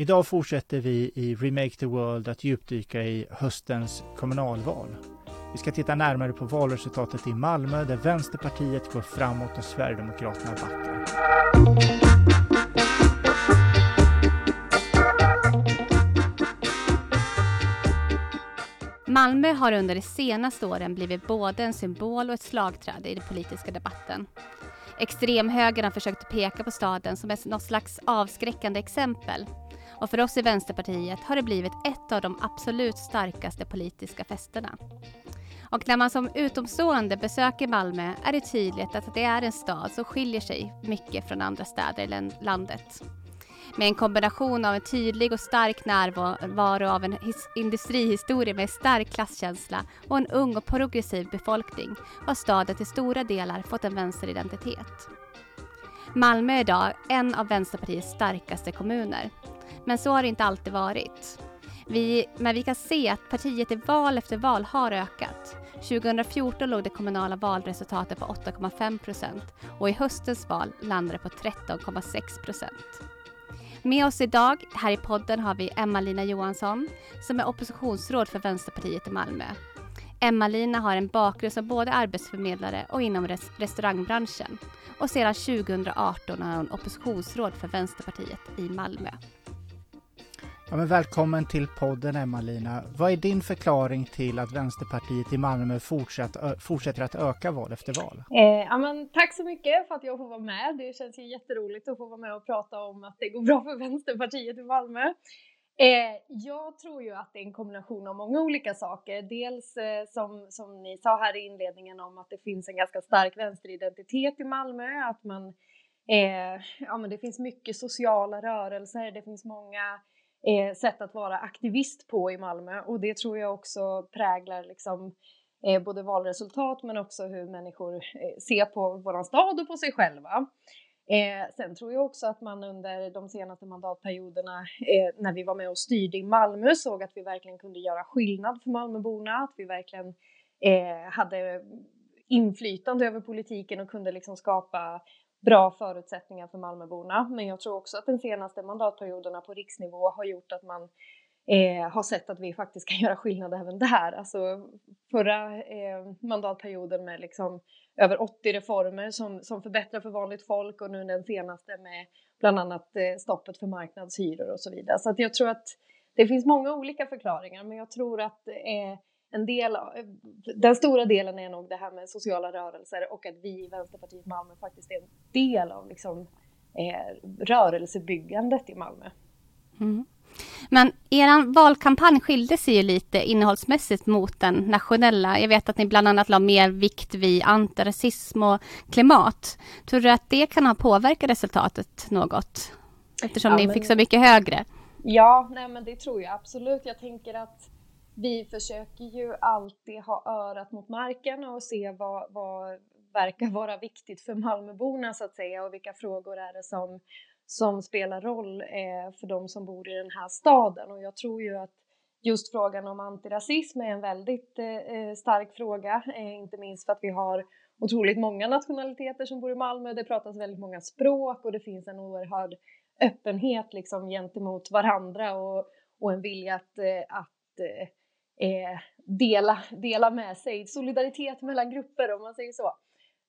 Idag fortsätter vi i Remake the World att djupdyka i höstens kommunalval. Vi ska titta närmare på valresultatet i Malmö där Vänsterpartiet går framåt och Sverigedemokraterna backar. Malmö har under de senaste åren blivit både en symbol och ett slagträde i den politiska debatten. Extremhögern har försökt peka på staden som ett något slags avskräckande exempel. Och för oss i Vänsterpartiet har det blivit ett av de absolut starkaste politiska festerna. Och när man som utomstående besöker Malmö är det tydligt att det är en stad som skiljer sig mycket från andra städer i landet. Med en kombination av en tydlig och stark närvaro av en industrihistoria med stark klasskänsla och en ung och progressiv befolkning har staden till stora delar fått en vänsteridentitet. Malmö är idag en av Vänsterpartiets starkaste kommuner. Men så har det inte alltid varit. Vi, men vi kan se att partiet i val efter val har ökat. 2014 låg det kommunala valresultatet på 8,5 procent och i höstens val landade det på 13,6 procent. Med oss idag här i podden har vi Emma-Lina Johansson som är oppositionsråd för Vänsterpartiet i Malmö. Emma-Lina har en bakgrund som både arbetsförmedlare och inom res restaurangbranschen. Och sedan 2018 är hon oppositionsråd för Vänsterpartiet i Malmö. Ja, men välkommen till podden Emma-Lina. Vad är din förklaring till att Vänsterpartiet i Malmö fortsatt, fortsätter att öka val efter val? Eh, ja, men tack så mycket för att jag får vara med. Det känns ju jätteroligt att få vara med och prata om att det går bra för Vänsterpartiet i Malmö. Eh, jag tror ju att det är en kombination av många olika saker. Dels eh, som, som ni sa här i inledningen om att det finns en ganska stark vänsteridentitet i Malmö, att man eh, ja, men det finns mycket sociala rörelser, det finns många eh, sätt att vara aktivist på i Malmö och det tror jag också präglar liksom eh, både valresultat men också hur människor eh, ser på våran stad och på sig själva. Eh, sen tror jag också att man under de senaste mandatperioderna eh, när vi var med och styrde i Malmö såg att vi verkligen kunde göra skillnad för Malmöborna, att vi verkligen eh, hade inflytande över politiken och kunde liksom skapa bra förutsättningar för Malmöborna. Men jag tror också att den senaste mandatperioderna på riksnivå har gjort att man eh, har sett att vi faktiskt kan göra skillnad även där. Alltså förra eh, mandatperioden med liksom över 80 reformer som, som förbättrar för vanligt folk och nu den senaste med bland annat eh, stoppet för marknadshyror och så vidare. Så att jag tror att det finns många olika förklaringar, men jag tror att eh, en del, den stora delen är nog det här med sociala rörelser och att vi i Vänsterpartiet Malmö faktiskt är en del av liksom, eh, rörelsebyggandet i Malmö. Mm. Men er valkampanj skilde sig ju lite innehållsmässigt mot den nationella. Jag vet att ni bland annat la mer vikt vid antirasism och klimat. Tror du att det kan ha påverkat resultatet något? Eftersom ja, ni men... fick så mycket högre. Ja, nej men det tror jag absolut. Jag tänker att vi försöker ju alltid ha örat mot marken och se vad, vad verkar vara viktigt för Malmöborna så att säga och vilka frågor är det som, som spelar roll eh, för de som bor i den här staden. Och jag tror ju att just frågan om antirasism är en väldigt eh, eh stark fråga, eh, inte minst för att vi har otroligt många nationaliteter som bor i Malmö. Det pratas väldigt många språk och det finns en oerhörd öppenhet liksom gentemot varandra och, och en vilja att, eh, att eh, eh, dela, dela med sig, solidaritet mellan grupper om man säger så.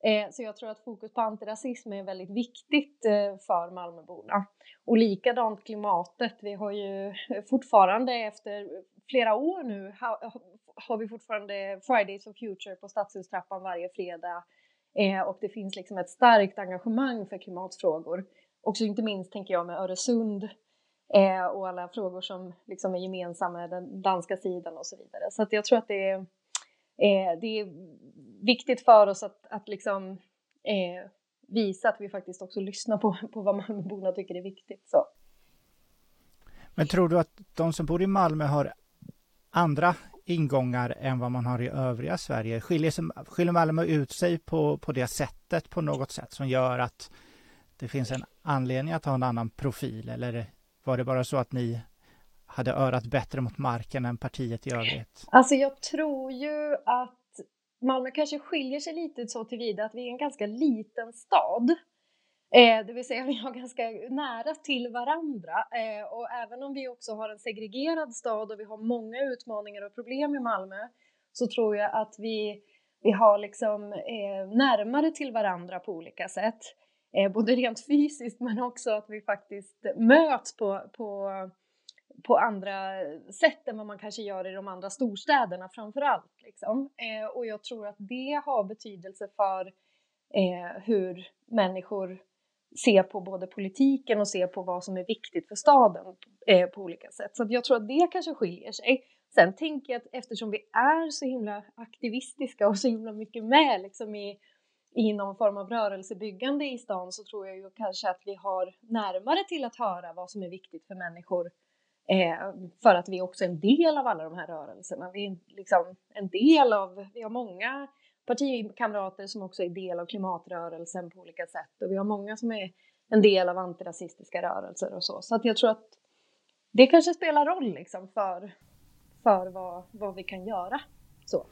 Eh, så jag tror att fokus på antirasism är väldigt viktigt eh, för Malmöborna. Och likadant klimatet. Vi har ju fortfarande efter flera år nu ha, har vi fortfarande Fridays for Future på Stadshustrappan varje fredag. Eh, och det finns liksom ett starkt engagemang för klimatfrågor. Också inte minst tänker jag med Öresund eh, och alla frågor som liksom är gemensamma med den danska sidan och så vidare. Så att jag tror att det är, eh, det är viktigt för oss att, att liksom, eh, visa att vi faktiskt också lyssnar på, på vad Malmöborna tycker är viktigt. Så. Men tror du att de som bor i Malmö har andra ingångar än vad man har i övriga Sverige? Skiljer, sig, skiljer Malmö ut sig på, på det sättet på något sätt som gör att det finns en anledning att ha en annan profil eller var det bara så att ni hade örat bättre mot marken än partiet i övrigt? Alltså jag tror ju att Malmö kanske skiljer sig lite så tillvida att vi är en ganska liten stad. Eh, det vill säga vi har ganska nära till varandra eh, och även om vi också har en segregerad stad och vi har många utmaningar och problem i Malmö så tror jag att vi, vi har liksom eh, närmare till varandra på olika sätt. Eh, både rent fysiskt men också att vi faktiskt möts på, på, på andra sätt än vad man kanske gör i de andra storstäderna framför allt. Liksom. Eh, och jag tror att det har betydelse för eh, hur människor ser på både politiken och ser på vad som är viktigt för staden eh, på olika sätt. Så jag tror att det kanske skiljer sig. Sen tänker jag att eftersom vi är så himla aktivistiska och så himla mycket med liksom i, i någon form av rörelsebyggande i stan så tror jag ju kanske att vi har närmare till att höra vad som är viktigt för människor eh, för att vi också är en del av alla de här rörelserna. Vi är liksom en del av, vi har många partikamrater som också är del av klimatrörelsen på olika sätt och vi har många som är en del av antirasistiska rörelser och så. Så att jag tror att det kanske spelar roll liksom för, för vad, vad vi kan göra. Så.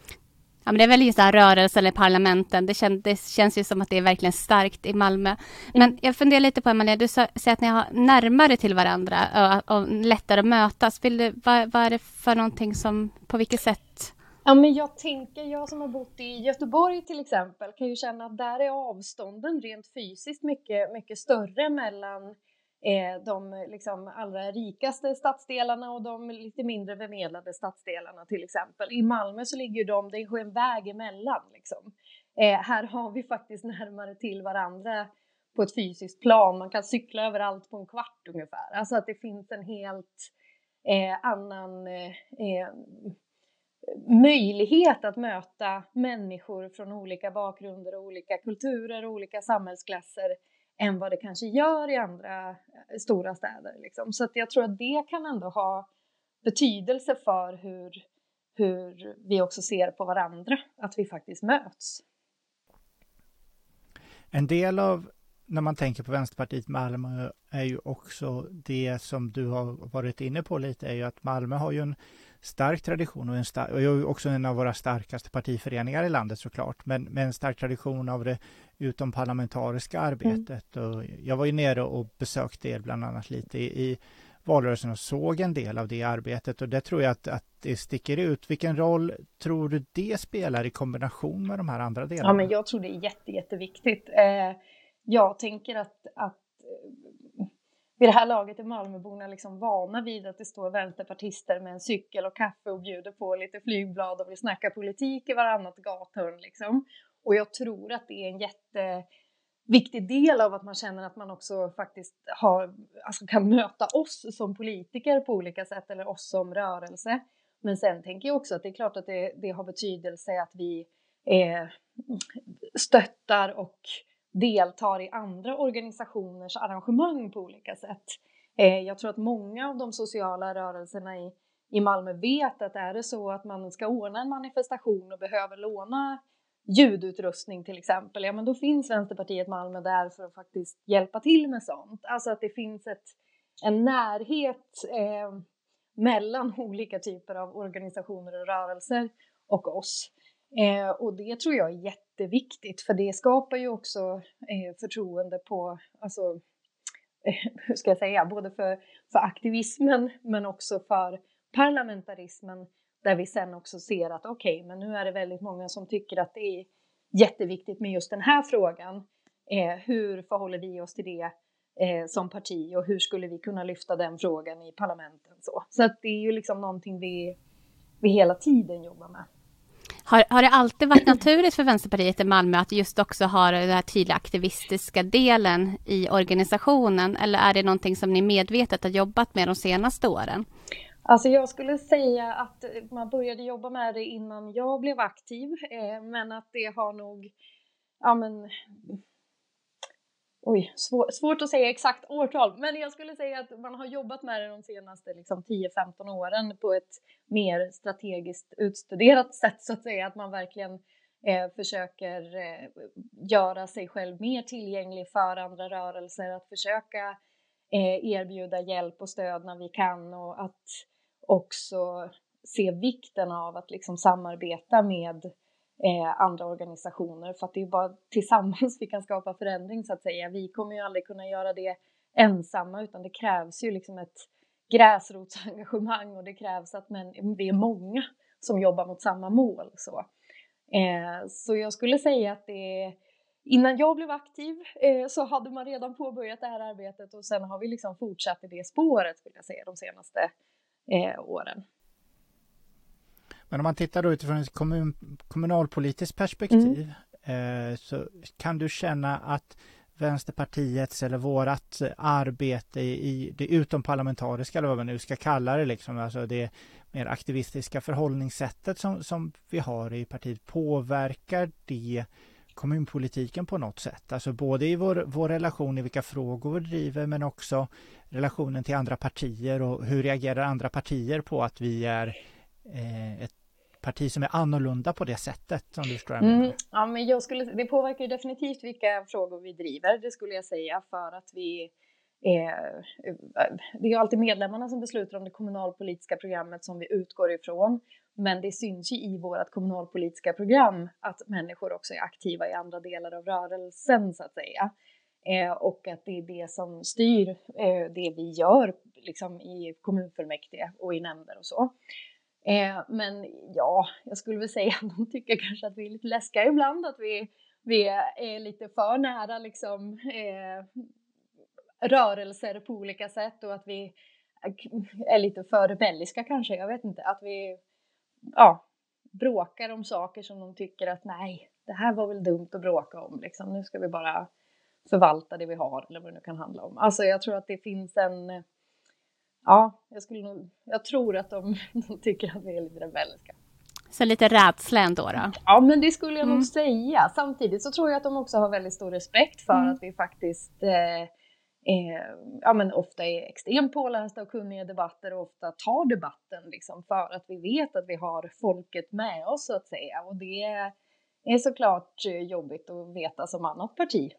Ja, men det är väl just det här rörelsen i parlamenten. Det, kän, det känns ju som att det är verkligen starkt i Malmö. Men jag funderar lite på, Amalia, du säger att ni har närmare till varandra och, och lättare att mötas. Vill du, vad, vad är det för någonting som, på vilket sätt Ja, men jag tänker, jag som har bott i Göteborg till exempel, kan ju känna att där är avstånden rent fysiskt mycket, mycket större mellan eh, Eh, de liksom allra rikaste stadsdelarna och de lite mindre bemedlade stadsdelarna till exempel. I Malmö så ligger de, det är en väg emellan liksom. Eh, här har vi faktiskt närmare till varandra på ett fysiskt plan. Man kan cykla överallt på en kvart ungefär. Alltså att det finns en helt eh, annan eh, eh möjlighet att möta människor från olika bakgrunder och olika kulturer och olika samhällsklasser än vad det kanske gör i andra eh, stora städer. Liksom. Så att jag tror att det kan ändå ha betydelse för hur, hur vi också ser på varandra, att vi faktiskt möts. En del av när man tänker på Vänsterpartiet Malmö är ju också det som du har varit inne på lite, är ju att Malmö har ju en stark tradition och, en star och också en av våra starkaste partiföreningar i landet såklart, men med en stark tradition av det utomparlamentariska arbetet. Mm. Och jag var ju nere och besökte er bland annat lite i, i valrörelsen och såg en del av det arbetet och det tror jag att, att det sticker ut. Vilken roll tror du det spelar i kombination med de här andra delarna? Ja, men jag tror det är jätte, jätteviktigt. Eh, jag tänker att, att vid det här laget är Malmöborna liksom vana vid att det står vänsterpartister med en cykel och kaffe och bjuder på lite flygblad och vill snacka politik i varannat gathörn. Liksom. Och jag tror att det är en jätteviktig del av att man känner att man också faktiskt har, alltså kan möta oss som politiker på olika sätt eller oss som rörelse. Men sen tänker jag också att det är klart att det, det har betydelse att vi eh, stöttar och deltar i andra organisationers arrangemang på olika sätt. Eh, jag tror att många av de sociala rörelserna i, i Malmö vet att är det så att man ska ordna en manifestation och behöver låna ljudutrustning till exempel, ja men då finns Vänsterpartiet Malmö där för att faktiskt hjälpa till med sånt. Alltså att det finns ett, en närhet eh, mellan olika typer av organisationer och rörelser och oss. Eh, och det tror jag är jätteviktigt för det skapar ju också eh, förtroende på, alltså, eh, hur ska jag säga, både för, för aktivismen men också för parlamentarismen där vi sen också ser att okej, okay, men nu är det väldigt många som tycker att det är jätteviktigt med just den här frågan. Eh, hur förhåller vi oss till det eh, som parti och hur skulle vi kunna lyfta den frågan i parlamenten? Så, så att det är ju liksom någonting vi, vi hela tiden jobbar med. Har, har det alltid varit naturligt för Vänsterpartiet i Malmö att just också ha den här tydliga aktivistiska delen i organisationen? Eller är det någonting som ni medvetet har jobbat med de senaste åren? Alltså jag skulle säga att man började jobba med det innan jag blev aktiv, eh, men att det har nog ja, men, Oj, svår, svårt att säga exakt årtal, men jag skulle säga att man har jobbat med det de senaste liksom, 10-15 åren på ett mer strategiskt utstuderat sätt så att säga, att man verkligen eh, försöker eh, göra sig själv mer tillgänglig för andra rörelser, att försöka eh, erbjuda hjälp och stöd när vi kan och att också se vikten av att liksom samarbeta med eh, andra organisationer för att det är bara tillsammans vi kan skapa förändring så att säga. Vi kommer ju aldrig kunna göra det ensamma utan det krävs ju liksom ett gräsrotsengagemang och det krävs att men, vi är många som jobbar mot samma mål. Så, eh, så jag skulle säga att det är Innan jag blev aktiv eh, så hade man redan påbörjat det här arbetet och sen har vi liksom fortsatt i det spåret skulle jag säga de senaste eh, åren. Men om man tittar då utifrån ett kommun, kommunalpolitiskt perspektiv mm. eh, så kan du känna att Vänsterpartiets eller vårat arbete i det utomparlamentariska, eller vad man nu ska kalla det, liksom, alltså det mer aktivistiska förhållningssättet som, som vi har i partiet, påverkar det kommunpolitiken på något sätt? Alltså både i vår, vår relation i vilka frågor vi driver men också relationen till andra partier och hur reagerar andra partier på att vi är eh, ett parti som är annorlunda på det sättet som du förstår mm, Ja, men jag skulle, det påverkar definitivt vilka frågor vi driver, det skulle jag säga, för att vi eh, det är ju alltid medlemmarna som beslutar om det kommunalpolitiska programmet som vi utgår ifrån. Men det syns ju i vårt kommunalpolitiska program att människor också är aktiva i andra delar av rörelsen så att säga. Eh, och att det är det som styr eh, det vi gör liksom i kommunfullmäktige och i nämnder och så. Eh, men ja, jag skulle väl säga att de tycker kanske att vi är lite läskiga ibland, att vi, vi är lite för nära liksom eh, rörelser på olika sätt och att vi är lite för rebelliska kanske, jag vet inte, att vi ja, bråkar om saker som de tycker att nej, det här var väl dumt att bråka om, liksom. nu ska vi bara förvalta det vi har eller vad det nu kan handla om. Alltså jag tror att det finns en ja, jag, skulle nog, jag tror att de, de tycker att vi är lite rebelliska. Så lite rädsla ändå då? Ja, men det skulle jag mm. nog säga. Samtidigt så tror jag att de också har väldigt stor respekt för mm. att vi faktiskt eh, eh, ja, men ofta är extremt pålästa och kunniga debatter och ofta tar debatten liksom för att vi vet att vi har folket med oss så att säga. Och det är såklart jobbigt att veta som annat parti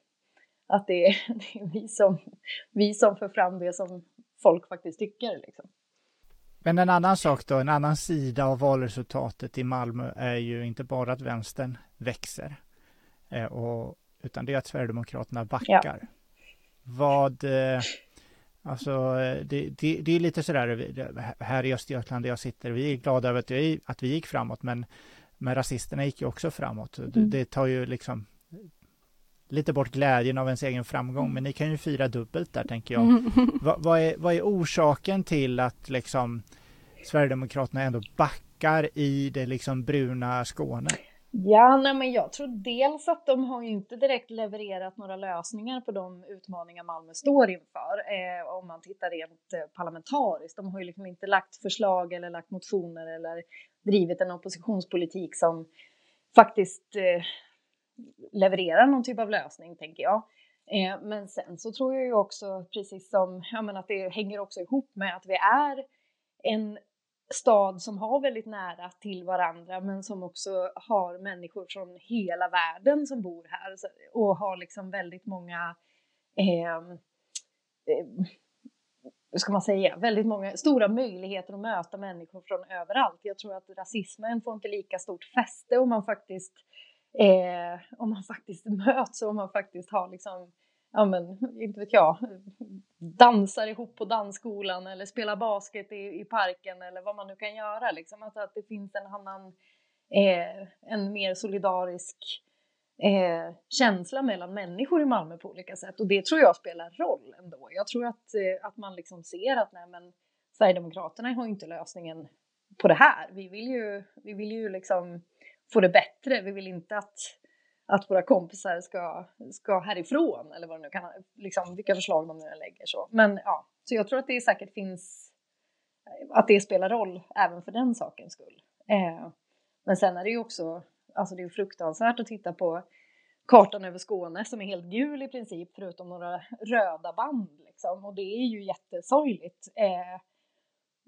att det är, det är vi, som, vi som för fram det som folk faktiskt tycker. Liksom. Men en annan sak då, en annan sida av valresultatet i Malmö är ju inte bara att vänstern växer, eh, och, utan det är att Sverigedemokraterna backar. Ja. Vad, eh, alltså det, det, det, är lite sådär, här i Östergötland där jag sitter, vi är glada över att vi, att vi gick framåt, men, men rasisterna gick ju också framåt. Mm. Det, det tar ju liksom lite bort glädjen av ens egen framgång, men ni kan ju fira dubbelt där tänker jag. Mm. Va, vad, är, vad är orsaken till att liksom Sverigedemokraterna ändå backar i det liksom bruna Skåne? Ja, nej, men jag tror dels att de har inte direkt levererat några lösningar på de utmaningar Malmö står inför. Eh, om man tittar rent eh, parlamentariskt. De har ju liksom inte lagt förslag eller lagt motioner eller drivit en oppositionspolitik som faktiskt eh, leverera någon typ av lösning, tänker jag. Eh, men sen så tror jag ju också, precis som, ja men att det hänger också ihop med att vi är en stad som har väldigt nära till varandra men som också har människor från hela världen som bor här och har liksom väldigt många ehm, eh, hur ska man säga, väldigt många stora möjligheter att möta människor från överallt. Jag tror att rasismen får inte lika stort fäste om man faktiskt Eh, om man faktiskt möts och om man faktiskt har liksom, ja men inte vet jag, dansar ihop på dansskolan eller spelar basket i, i parken eller vad man nu kan göra liksom. Alltså att det finns en annan, eh, en mer solidarisk eh, känsla mellan människor i Malmö på olika sätt och det tror jag spelar roll ändå. Jag tror att, eh, att man liksom ser att nej men Sverigedemokraterna har inte lösningen på det här. Vi vill ju, vi vill ju liksom få det bättre. Vi vill inte att, att våra kompisar ska, ska härifrån eller vad det nu kan liksom vilka förslag de nu lägger så. Men ja, så jag tror att det säkert finns att det spelar roll även för den sakens skull. Eh, men sen är det ju också, alltså det är fruktansvärt att titta på kartan över Skåne som är helt gul i princip förutom några röda band liksom och det är ju jättesorgligt. Eh,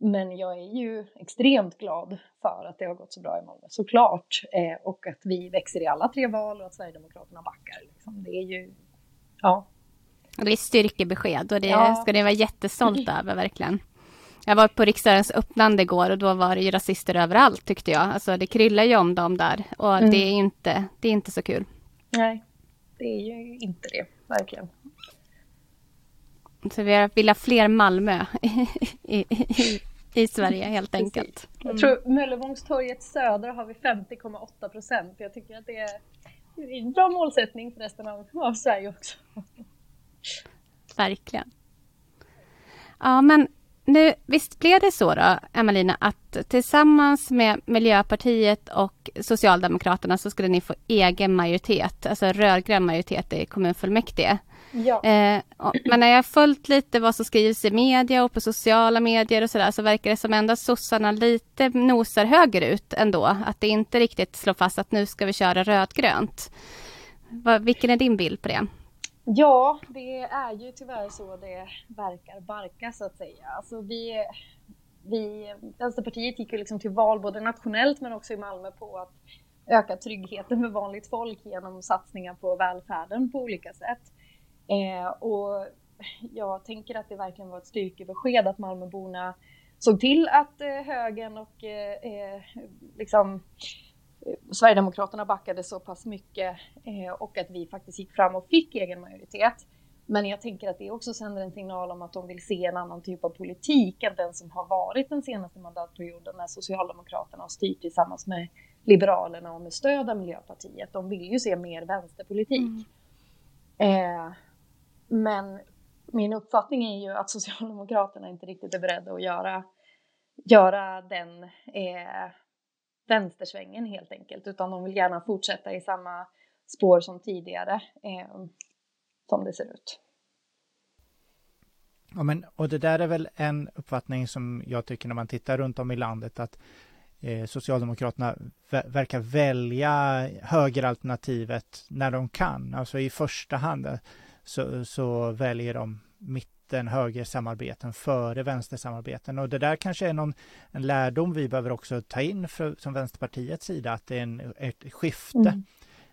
men jag är ju extremt glad för att det har gått så bra i Malmö, såklart. Eh, och att vi växer i alla tre val och att Sverigedemokraterna backar. Liksom. Det är ju, ja. Det är styrkebesked och det ja. ska ni vara jättestolt över verkligen. Jag var på riksdagens öppnande igår och då var det ju rasister överallt tyckte jag. Alltså det kryllar ju om dem där och mm. det, är inte, det är inte så kul. Nej, det är ju inte det, verkligen. Så vi vill ha fler Malmö i, i, i Sverige helt enkelt. Mm. Jag tror Möllevångstorget södra har vi 50,8 procent. Jag tycker att det är en bra målsättning för resten av, av Sverige också. Verkligen. Ja, men nu, visst blev det så då, Emmalina, att tillsammans med Miljöpartiet och Socialdemokraterna så skulle ni få egen majoritet, alltså rödgrön majoritet i kommunfullmäktige. Ja. Eh, men när jag följt lite vad som skrivs i media och på sociala medier och sådär så verkar det som ändå sossarna lite nosar högerut ändå. Att det inte riktigt slår fast att nu ska vi köra rödgrönt. vilken är din bild på det? Ja, det är ju tyvärr så det verkar barka så att säga. Alltså vi, vi, Vänsterpartiet gick ju liksom till val både nationellt men också i Malmö på att öka tryggheten för vanligt folk genom satsningar på välfärden på olika sätt. Eh, och jag tänker att det verkligen var ett styrkebesked att Malmöborna såg till att eh, högern och eh, eh liksom Sverigedemokraterna backade så pass mycket eh, och att vi faktiskt gick fram och fick egen majoritet. Men jag tänker att det också sänder en signal om att de vill se en annan typ av politik än den som har varit den senaste mandatperioden när Socialdemokraterna har styrt tillsammans med Liberalerna och med stöd av Miljöpartiet. De vill ju se mer vänsterpolitik. Mm. Eh, men min uppfattning är ju att Socialdemokraterna inte riktigt är beredda att göra, göra den eh, vänstersvängen helt enkelt, utan de vill gärna fortsätta i samma spår som tidigare, eh, som det ser ut. Ja, men, och det där är väl en uppfattning som jag tycker när man tittar runt om i landet att eh, Socialdemokraterna verkar välja högeralternativet när de kan. Alltså i första hand så, så väljer de mitt mitten högersamarbeten före vänstersamarbeten. Och det där kanske är någon, en lärdom vi behöver också ta in för, som Vänsterpartiets sida, att det är en, ett skifte. Mm.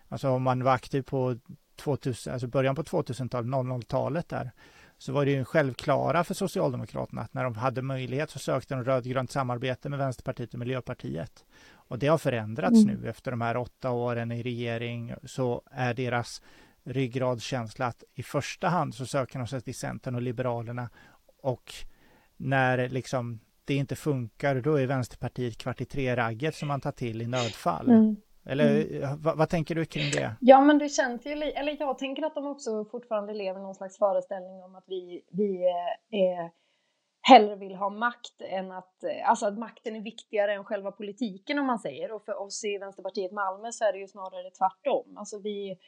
Alltså om man var aktiv på 2000, alltså början på 2000-talet, 00-talet där, så var det ju självklara för Socialdemokraterna att när de hade möjlighet så sökte de rödgrönt samarbete med Vänsterpartiet och Miljöpartiet. Och det har förändrats mm. nu efter de här åtta åren i regering så är deras ryggradskänsla att i första hand så söker de sig till Centern och Liberalerna och när liksom det inte funkar, då är Vänsterpartiet kvart i tre-ragget som man tar till i nödfall. Mm. Eller mm. Vad, vad, tänker du kring det? Ja, men det känns ju, eller jag tänker att de också fortfarande lever någon slags föreställning om att vi, vi är, eh, hellre vill ha makt än att, alltså att makten är viktigare än själva politiken om man säger. Och för oss i Vänsterpartiet Malmö så är det ju snarare tvärtom. Alltså vi,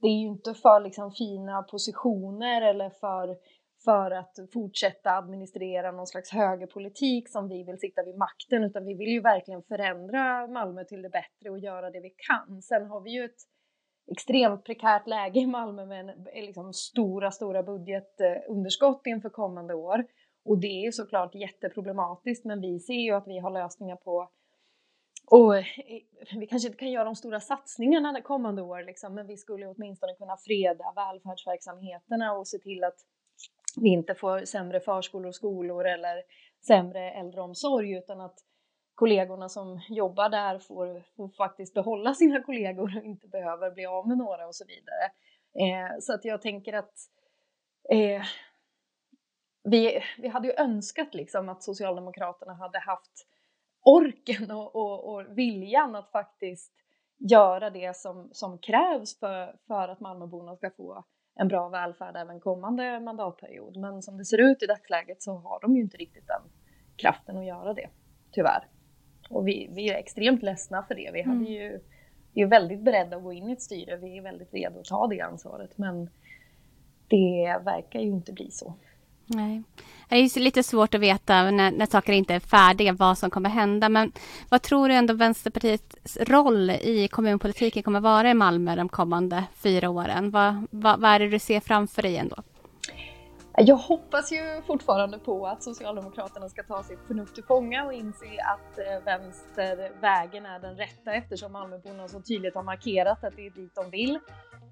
det är ju inte för liksom fina positioner eller för, för att fortsätta administrera någon slags högerpolitik som vi vill sitta vid makten, utan vi vill ju verkligen förändra Malmö till det bättre och göra det vi kan. Sen har vi ju ett extremt prekärt läge i Malmö med en, eh, liksom stora, stora budgetunderskott inför kommande år. Och det är såklart jätteproblematiskt, men vi ser ju att vi har lösningar på och eh, vi kanske inte kan göra de stora satsningarna kommande år, liksom, men vi skulle åtminstone kunna freda välfärdsverksamheterna och se till att vi inte får sämre förskolor och skolor eller sämre äldreomsorg utan att kollegorna som jobbar där får, får faktiskt behålla sina kollegor och inte behöver bli av med några och så vidare. Eh, så att jag tänker att eh, vi, vi hade ju önskat liksom att Socialdemokraterna hade haft orken och, och, och, viljan att faktiskt göra det som, som krävs för, för att Malmöborna ska få en bra välfärd även kommande mandatperiod. Men som det ser ut i dagsläget så har de ju inte riktigt den kraften att göra det, tyvärr. Och vi, vi är extremt ledsna för det. Vi, hade mm. ju, vi är väldigt beredda att gå in i ett styre. Vi är väldigt redo att ta det ansvaret. Men det verkar ju inte bli så. Nej. Det är lite svårt att veta när, när saker inte är färdiga vad som kommer hända. Men vad tror du ändå Vänsterpartiets roll i kommunpolitiken kommer vara i Malmö de kommande fyra åren? Vad, vad, vad är det du ser framför dig ändå? Jag hoppas ju fortfarande på att Socialdemokraterna ska ta sitt förnuft till fånga och inse att eh, vänstervägen är den rätta eftersom Malmöborna så tydligt har markerat att det är dit de vill.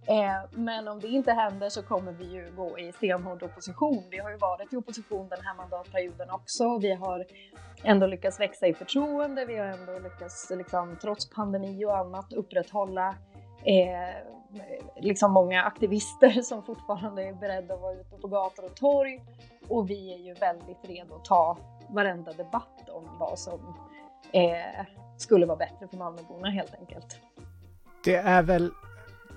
Eh, men om det inte händer så kommer vi ju gå i stenhård opposition. Vi har ju varit i opposition den här mandatperioden också. Vi har ändå lyckats växa i förtroende. Vi har ändå lyckats, liksom, trots pandemi och annat, upprätthålla eh, liksom många aktivister som fortfarande är beredda att vara ute på gator och torg. Och vi är ju väldigt redo att ta varenda debatt om vad som eh, skulle vara bättre för Malmöborna helt enkelt. Det är väl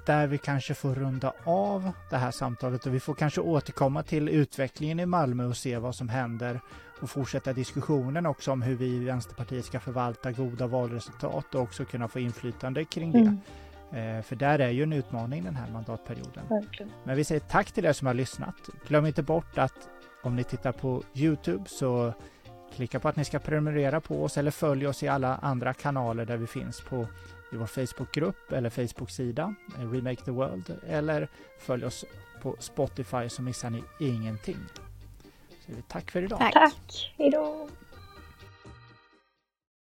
där vi kanske får runda av det här samtalet och vi får kanske återkomma till utvecklingen i Malmö och se vad som händer och fortsätta diskussionen också om hur vi i Vänsterpartiet ska förvalta goda valresultat och också kunna få inflytande kring det. Mm. Eh, för där är ju en utmaning den här mandatperioden. Verkligen. Men vi säger tack till er som har lyssnat. Glöm inte bort att om ni tittar på Youtube så klicka på att ni ska prenumerera på oss eller följ oss i alla andra kanaler där vi finns på i vår Facebookgrupp eller Facebook-sida, eh, Remake the World, eller följ oss på Spotify så missar ni ingenting. Så tack för idag. Tack. tack. Hej då.